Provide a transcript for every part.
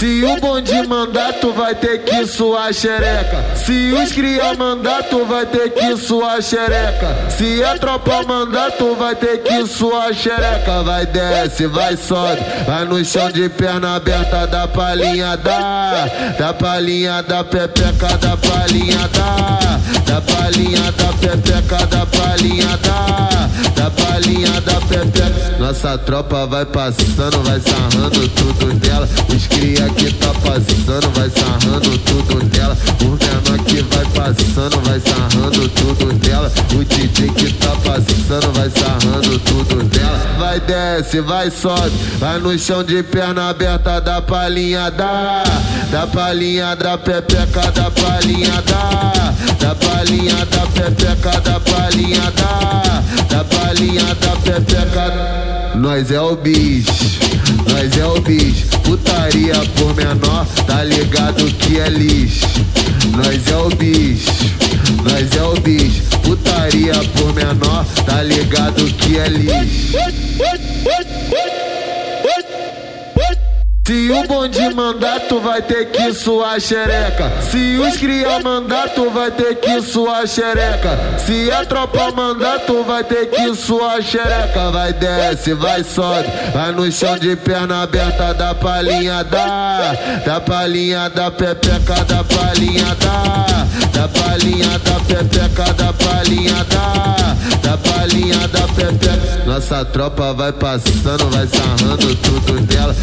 Se o bonde mandar, tu vai ter que suar xereca. Se os cria mandar, tu vai ter que suar xereca. Se a tropa mandar, tu vai ter que suar xereca. Vai desce, vai sobe, vai no chão de perna aberta, da palhinha da, da palhinha da pepeca, da palhinha da, da palhinha da Nossa tropa vai passando, vai sarrando tudo dela. Os cria que tá passando, vai sarrando tudo dela. O menor que vai passando, vai sarrando tudo dela. O DJ que tá passando, vai sarrando tudo dela. Vai desce, vai sobe, vai no chão de perna aberta da palhinha da, da palhinha da pepeca, da palhinha da, da palhinha da pepeca, da palhinha da, da palhinha da pepeca. Nós é o bicho, nós é o bicho. Putaria por menor, tá ligado que é lixo. Nós é o bicho, nós é o bicho. Putaria por menor, tá ligado que é lixo. Se o bonde mandar, tu vai ter que suar xereca. Se os cria mandar, tu vai ter que suar xereca. Se a tropa mandar, tu vai ter que suar xereca. Vai desce, vai sobe, vai no chão de perna aberta da palhinha da, da palhinha da pepeca, da palhinha da, da palhinha da pepeca, da palhinha da, da palhinha da pepeca. Nossa tropa vai passando, vai sarrando tudo dela.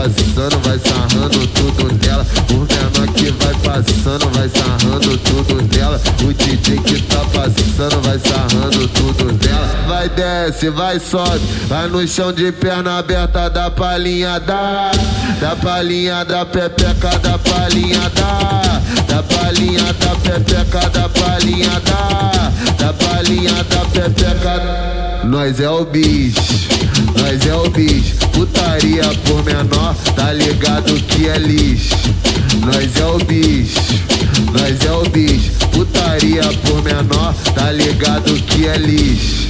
Passando, vai sarrando tudo dela. O menor que vai passando, vai sarrando tudo dela. O DJ que tá passando, vai sarrando tudo dela. Vai desce, vai sobe, vai no chão de perna aberta da palhinha da, da palhinha da pepeca, da palhinha da, da palhinha da pepeca, da palhinha da, da palhinha da pepeca. Nós é o bicho, nós é o bicho. Putaria por menor, tá ligado que é lixo. Nós é o bicho, nós é o bicho. Putaria por menor, tá ligado que é lixo.